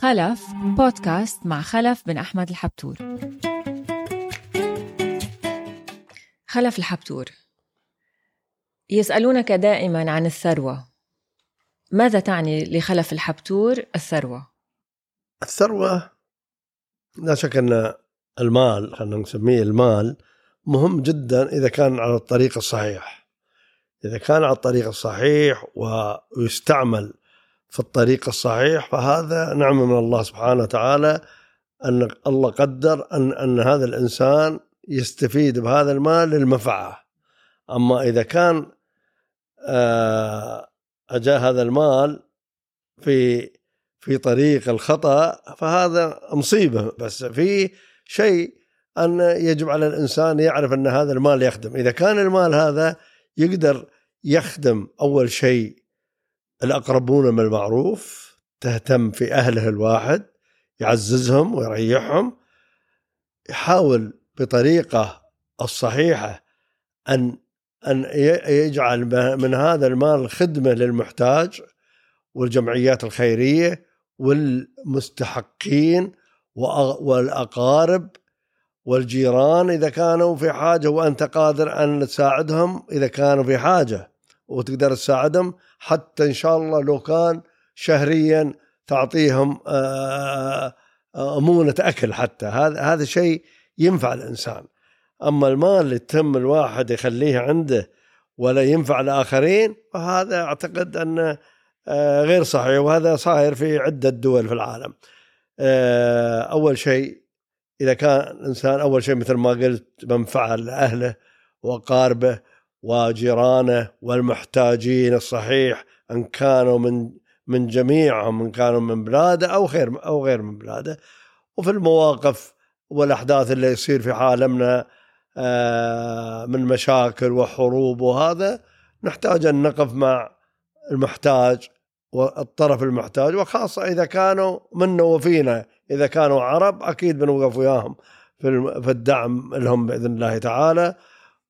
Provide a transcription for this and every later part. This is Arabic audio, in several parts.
خلف بودكاست مع خلف بن أحمد الحبتور. خلف الحبتور. يسألونك دائما عن الثروة. ماذا تعني لخلف الحبتور الثروة؟ الثروة لا شك أن المال خلينا نسميه المال مهم جدا إذا كان على الطريق الصحيح. إذا كان على الطريق الصحيح ويستعمل في الطريق الصحيح فهذا نعمة من الله سبحانه وتعالى أن الله قدر أن أن هذا الإنسان يستفيد بهذا المال للمنفعة. أما إذا كان آه، أجاء هذا المال في في طريق الخطأ فهذا مصيبة. بس في شيء أن يجب على الإنسان يعرف أن هذا المال يخدم. إذا كان المال هذا يقدر يخدم أول شيء الأقربون من المعروف تهتم في أهله الواحد يعززهم ويريحهم. يحاول بطريقة الصحيحة أن أن يجعل من هذا المال خدمة للمحتاج والجمعيات الخيرية والمستحقين والأقارب والجيران إذا كانوا في حاجة وأنت قادر أن تساعدهم إذا كانوا في حاجة. وتقدر تساعدهم حتى إن شاء الله لو كان شهريا تعطيهم آه، آه، أمونة أكل حتى. هذا هذا شيء ينفع الإنسان. أما المال اللي تم الواحد يخليه عنده ولا ينفع الآخرين فهذا أعتقد انه آه، غير صحيح وهذا صاير في عدة دول في العالم. أول شيء إذا كان الانسان أول شيء مثل ما قلت منفعه لاهله واقاربه وجيرانه والمحتاجين الصحيح ان كانوا من من جميعهم إن كانوا من بلاده أو غير أو غير من بلاده. وفي المواقف والأحداث اللي يصير في عالمنا آه، من مشاكل وحروب وهذا نحتاج أن نقف مع المحتاج والطرف المحتاج. وخاصة إذا كانوا منا وفينا إذا كانوا عرب أكيد بنوقف وياهم في الدعم لهم بإذن الله تعالى.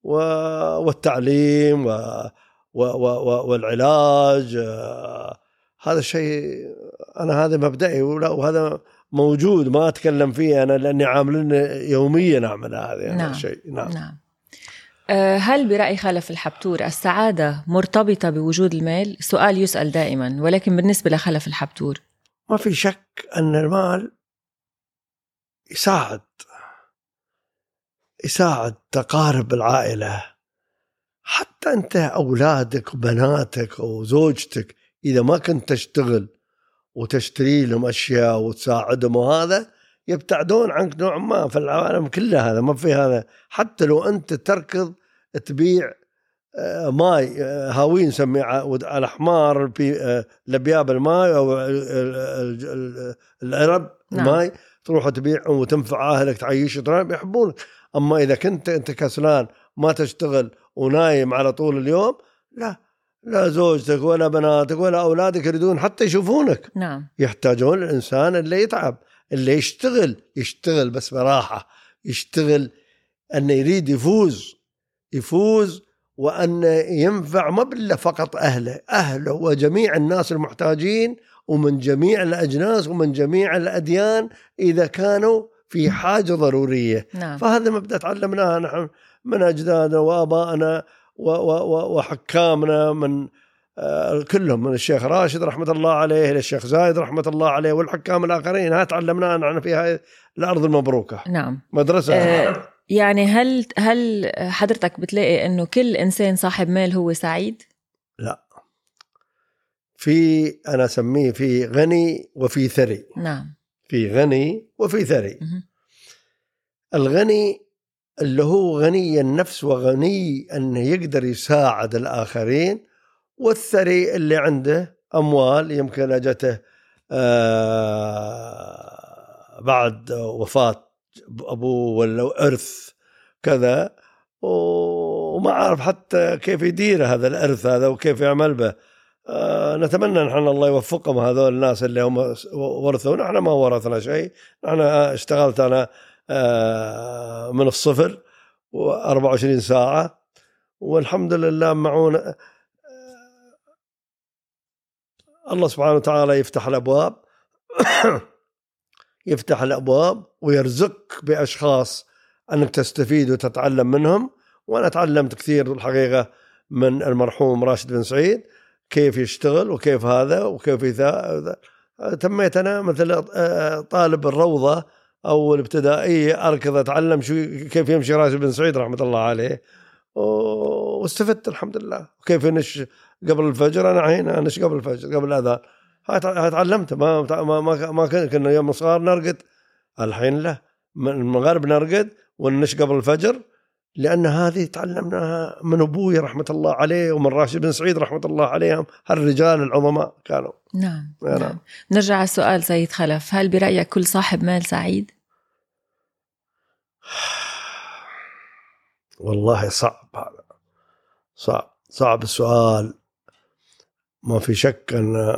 والتعليم والعلاج آه، هذا الشيء أنا هذا مبدئي وهذا موجود ما أتكلم فيه أنا لأني عاملين يوميا أعمل هذا نعم. الشيء نعم, نعم. آه، هل برأي خلف الحبتور السعادة مرتبطة بوجود المال؟ سؤال يسأل دائما ولكن بالنسبة لخلف الحبتور ما في شك أن المال يساعد يساعد تقارب العائلة. حتى أنت أولادك وبناتك وزوجتك إذا ما كنت تشتغل وتشتري لهم أشياء وتساعدهم وهذا يبتعدون عنك نوعا ما في العالم كله هذا ما في هذا. حتى لو أنت تركض تبيع آه، ماي آه، هاوين نسميه على حمار آه، لبياب الماي أو العرب نعم. الماي تروح تبيع وتنفع أهلك تعيش يحبونك. أما إذا كنت أنت كسلان ما تشتغل ونايم على طول اليوم لا لا زوجتك ولا بناتك ولا أولادك يريدون حتى يشوفونك. نعم. يحتاجون الإنسان اللي يتعب اللي يشتغل يشتغل بس براحة يشتغل انه يريد يفوز يفوز وأن ينفع ما بالله فقط أهله أهله وجميع الناس المحتاجين ومن جميع الأجناس ومن جميع الأديان إذا كانوا في حاجة ضرورية. نعم. فهذا مبدأ تعلمناه نحن من أجدادنا وآبائنا وحكامنا من آه، كلهم من الشيخ راشد رحمة الله عليه للشيخ زايد رحمة الله عليه والحكام الآخرين. هذا تعلمناه نحن في هاي الأرض المبروكة. نعم. مدرسة. آه يعني هل هل حضرتك بتلاقي إنه كل إنسان صاحب مال هو سعيد؟ لا. في أنا أسميه في غني وفي ثري. نعم. في غني وفي ثري. الغني اللي هو غني النفس وغني انه يقدر يساعد الآخرين والثري اللي عنده أموال يمكن أجته آه بعد وفاة أبوه ولا إرث كذا وما عارف حتى كيف يدير هذا الإرث هذا وكيف يعمل به. نتمنى نحن الله يوفقهم هذول الناس اللي هم ورثوا. نحن ما ورثنا شيء. نحن اشتغلت أنا آه، من الصفر و24 ساعة. والحمد لله معونا الله سبحانه وتعالى يفتح الأبواب يفتح الأبواب ويرزقك بأشخاص أنك تستفيد وتتعلم منهم. وأنا تعلمت كثير الحقيقة من المرحوم راشد بن سعيد. كيف يشتغل وكيف هذا وكيف يثا تميت أنا مثل آه، طالب الروضة أو الابتدائيه أركض أتعلم شو كيف يمشي راشد بن سعيد رحمة الله عليه. واستفدت الحمد لله. وكيف ينش قبل الفجر أنا الحين أنش قبل الفجر قبل الأذان. تعلمت ما ما ما, ما كنا يوم صغار نرقد. الحين لا من المغرب نرقد ونش قبل الفجر. لأن هذه تعلمناها من أبوي رحمة الله عليه ومن راشد بن سعيد رحمة الله عليهم هالرجال العظماء كانوا. نعم, نعم. نعم. نرجع على السؤال سيد خلف. هل برأيك كل صاحب مال سعيد؟ والله صعب هذا. صعب صعب السؤال. ما في شك أن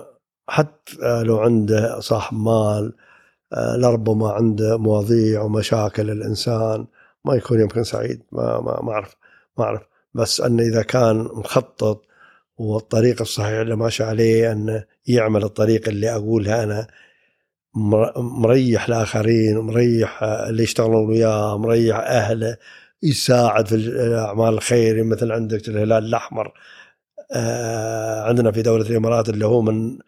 حتى لو عنده صاحب مال آه، لربما عنده مواضيع ومشاكل الإنسان ما يكون يمكن سعيد ما ما ما أعرف ما أعرف. بس انه إذا كان مخطط والطريق الصحيح اللي ماشي عليه انه يعمل الطريق اللي أقولها أنا مريح الآخرين ومريح اللي يشتغلون وياه مريح أهله يساعد في الأعمال الخيريه مثل عندك الهلال الأحمر آه، عندنا في دولة الإمارات اللي هو من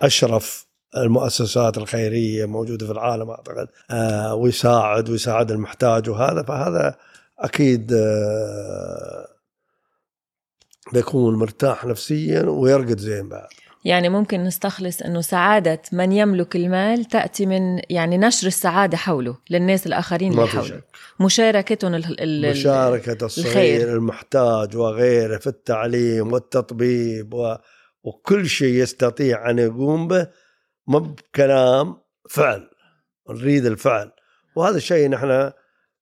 أشرف المؤسسات الخيرية موجودة في العالم أعتقد آه، ويساعد ويساعد المحتاج وهذا فهذا أكيد آه، بيكون مرتاح نفسيا ويرقد زين بعد. يعني ممكن نستخلص إنه سعادة من يملك المال تأتي من يعني نشر السعادة حوله للناس الآخرين اللي حوله. مشاركتهم ال مشاركة الصغير المحتاج وغيره في التعليم والتطبيب و... وكل شيء يستطيع أن يقوم به ما بكلام فعل. نريد الفعل. وهذا الشيء نحن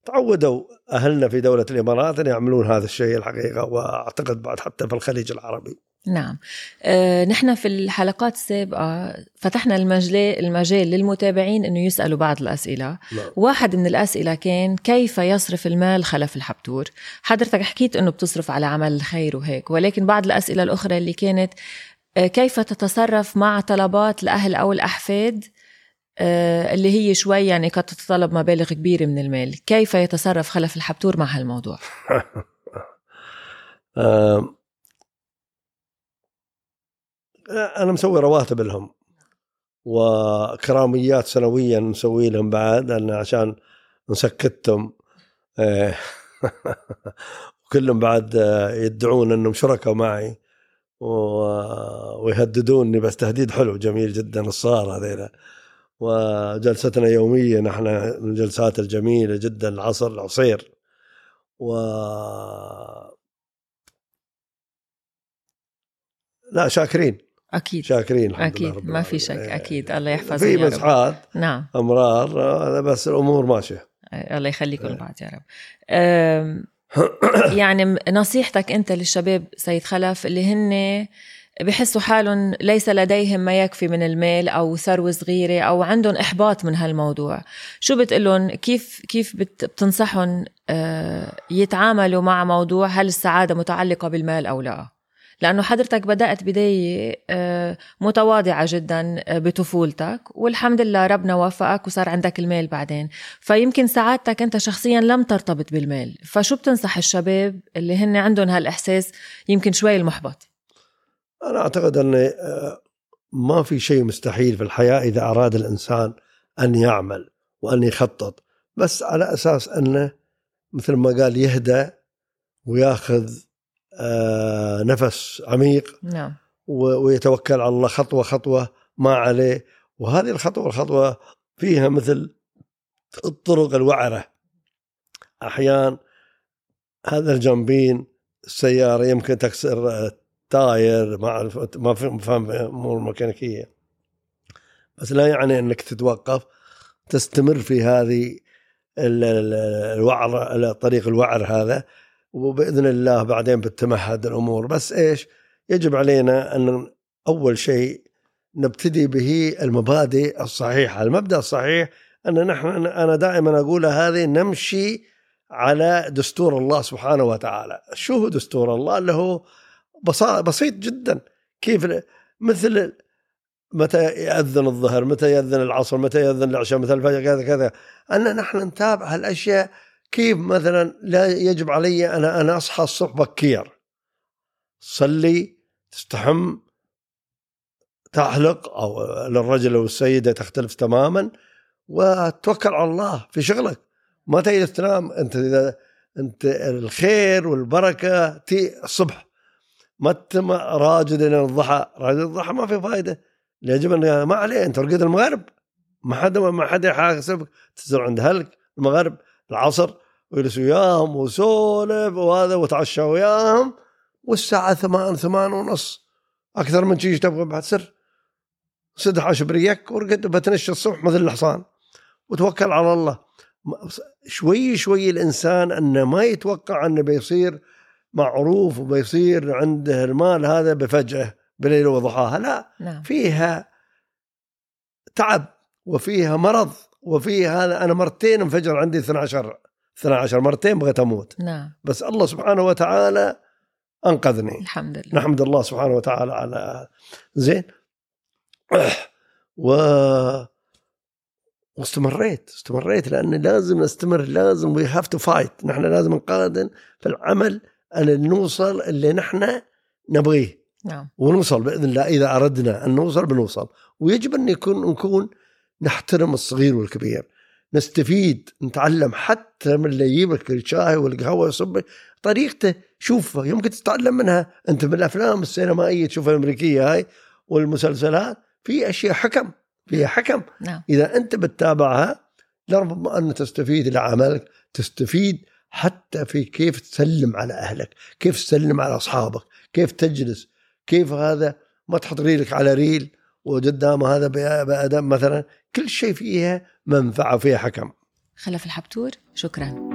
تعودوا أهلنا في دولة الإمارات أن يعملون هذا الشيء الحقيقة وأعتقد بعد حتى في الخليج العربي. نعم. آه، نحن في الحلقات السابقة فتحنا المجال, المجال للمتابعين أنه يسألوا بعض الأسئلة. نعم. واحد من الأسئلة كان كيف يصرف المال خلف الحبتور؟ حضرتك حكيت أنه بتصرف على عمل الخير وهيك ولكن بعض الأسئلة الأخرى اللي كانت كيف تتصرف مع طلبات الأهل أو الأحفاد آه، اللي هي شوي يعني قد تتطلب مبالغ كبيرة من المال. كيف يتصرف خلف الحبتور مع هالموضوع؟ أنا مسوي رواتب لهم وكراميات سنويا مسوي لهم بعد لأن عشان نسكتهم. وكلهم بعد يدعون إنهم شركاء معي. ويهددوني بس تهديد حلو جميل جدا الصغار هذيلا. وجلستنا يوميا نحن من الجلسات الجميلة جدا العصر العصير. و لا شاكرين. أكيد. شاكرين الحمد أكيد. لله ما في شك. أكيد. الله يحفظك في مسحات نعم. أمرار بس الأمور ماشية. الله يخليكم بعض يا رب. يعني نصيحتك أنت للشباب سيد خلف اللي هن بحسوا حالهم ليس لديهم ما يكفي من المال أو ثروة صغيرة أو عندهم إحباط من هالموضوع. شو بتقول لهم؟ كيف كيف بتنصحهم آه، يتعاملوا مع موضوع هل السعادة متعلقة بالمال أو لا؟ لأنه حضرتك بدأت بداية آه، متواضعة جدا آه، بطفولتك والحمد لله ربنا وفقك وصار عندك المال بعدين. فيمكن سعادتك أنت شخصيا لم ترتبط بالمال. فشو بتنصح الشباب اللي هن عندهم هالإحساس؟ يمكن شوي المحبط. أنا أعتقد أن آه، ما في شيء مستحيل في الحياة إذا أراد الإنسان أن يعمل وأن يخطط. بس على أساس أنه مثل ما قال يهدى وياخذ نفس عميق نعم. ويتوكل على الله خطوة خطوة ما عليه. وهذه الخطوة الخطوه فيها مثل الطرق الوعرة. أحيان هذا الجنبين السيارة يمكن تكسر تاير ما أعرف ما فهم امور ميكانيكيه بس لا يعني إنك تتوقف تستمر في هذه الوعر الطريق الوعر هذا. وبإذن الله بعدين بتمهد الأمور. بس إيش؟ يجب علينا أن أول شيء نبتدي به المبادئ الصحيحة. المبدأ الصحيح أن نحن أنا دائما اقولها هذه نمشي على دستور الله سبحانه وتعالى. شو هو دستور الله؟ اللي هو بسيط جدا. كيف مثل متى يأذن الظهر متى يأذن العصر متى يأذن العشاء متى الفجر كذا كذا. أن نحن نتابع هالأشياء كيف مثلا لا يجب علي أنا أنا أصحى الصبح بكير؟ صلي تستحم تحلق أو للرجل أو السيدة تختلف تماما وتوكل على الله في شغلك. ما تجي تنام؟ أنت إذا أنت الخير والبركة تي الصبح. ما تم راجد إلى الضحى. راجد الضحى ما في فائده يجب أن ما عليه. أنت رقد المغرب ما حد ما حد يحاسبك. تنزل عند أهلك المغرب العصر ويجلس وياهم وسولف وهذا وتعشى وياهم والساعة ثمان ثمان ونص. أكثر من شيء تبغى بعد سر؟ سد حاش بريك ورقد بتنشى الصبح مثل الحصان. وتوكل على الله. شوي شوي الإنسان أنه ما يتوقع أنه بيصير معروف وبيصير عنده المال هذا بفجأة بليل وضحاها. لا نعم. فيها تعب وفيها مرض. وفيها هذا أنا مرتين انفجر عندي 12 12 مرتين بغيت أموت. نعم. بس الله سبحانه وتعالى أنقذني. الحمد لله. نحمد الله سبحانه وتعالى على زين. و واستمريت استمريت لأن لازم نستمر لازم we have to fight نحن لازم نقاتل في العمل ان نوصل اللي نحن نبغيه. نعم. ونوصل بإذن الله إذا أردنا أن نوصل بنوصل. ويجب أن يكون نكون نحترم الصغير والكبير. نستفيد نتعلم حتى من اللي يجيب لك الشاي والقهوة يصب طريقته شوفها يمكن تتعلم منها. أنت من الأفلام السينمائية تشوفها الأمريكية هاي والمسلسلات في أشياء حكم فيها حكم. نعم. إذا أنت بتتابعها لربما ان تستفيد لعملك تستفيد حتى في كيف تسلم على أهلك كيف تسلم على أصحابك كيف تجلس كيف هذا ما تحط ريلك على ريل. وقدام هذا بأدب مثلا كل شيء فيها منفعة فيها حكم. خلف الحبتور شكرا.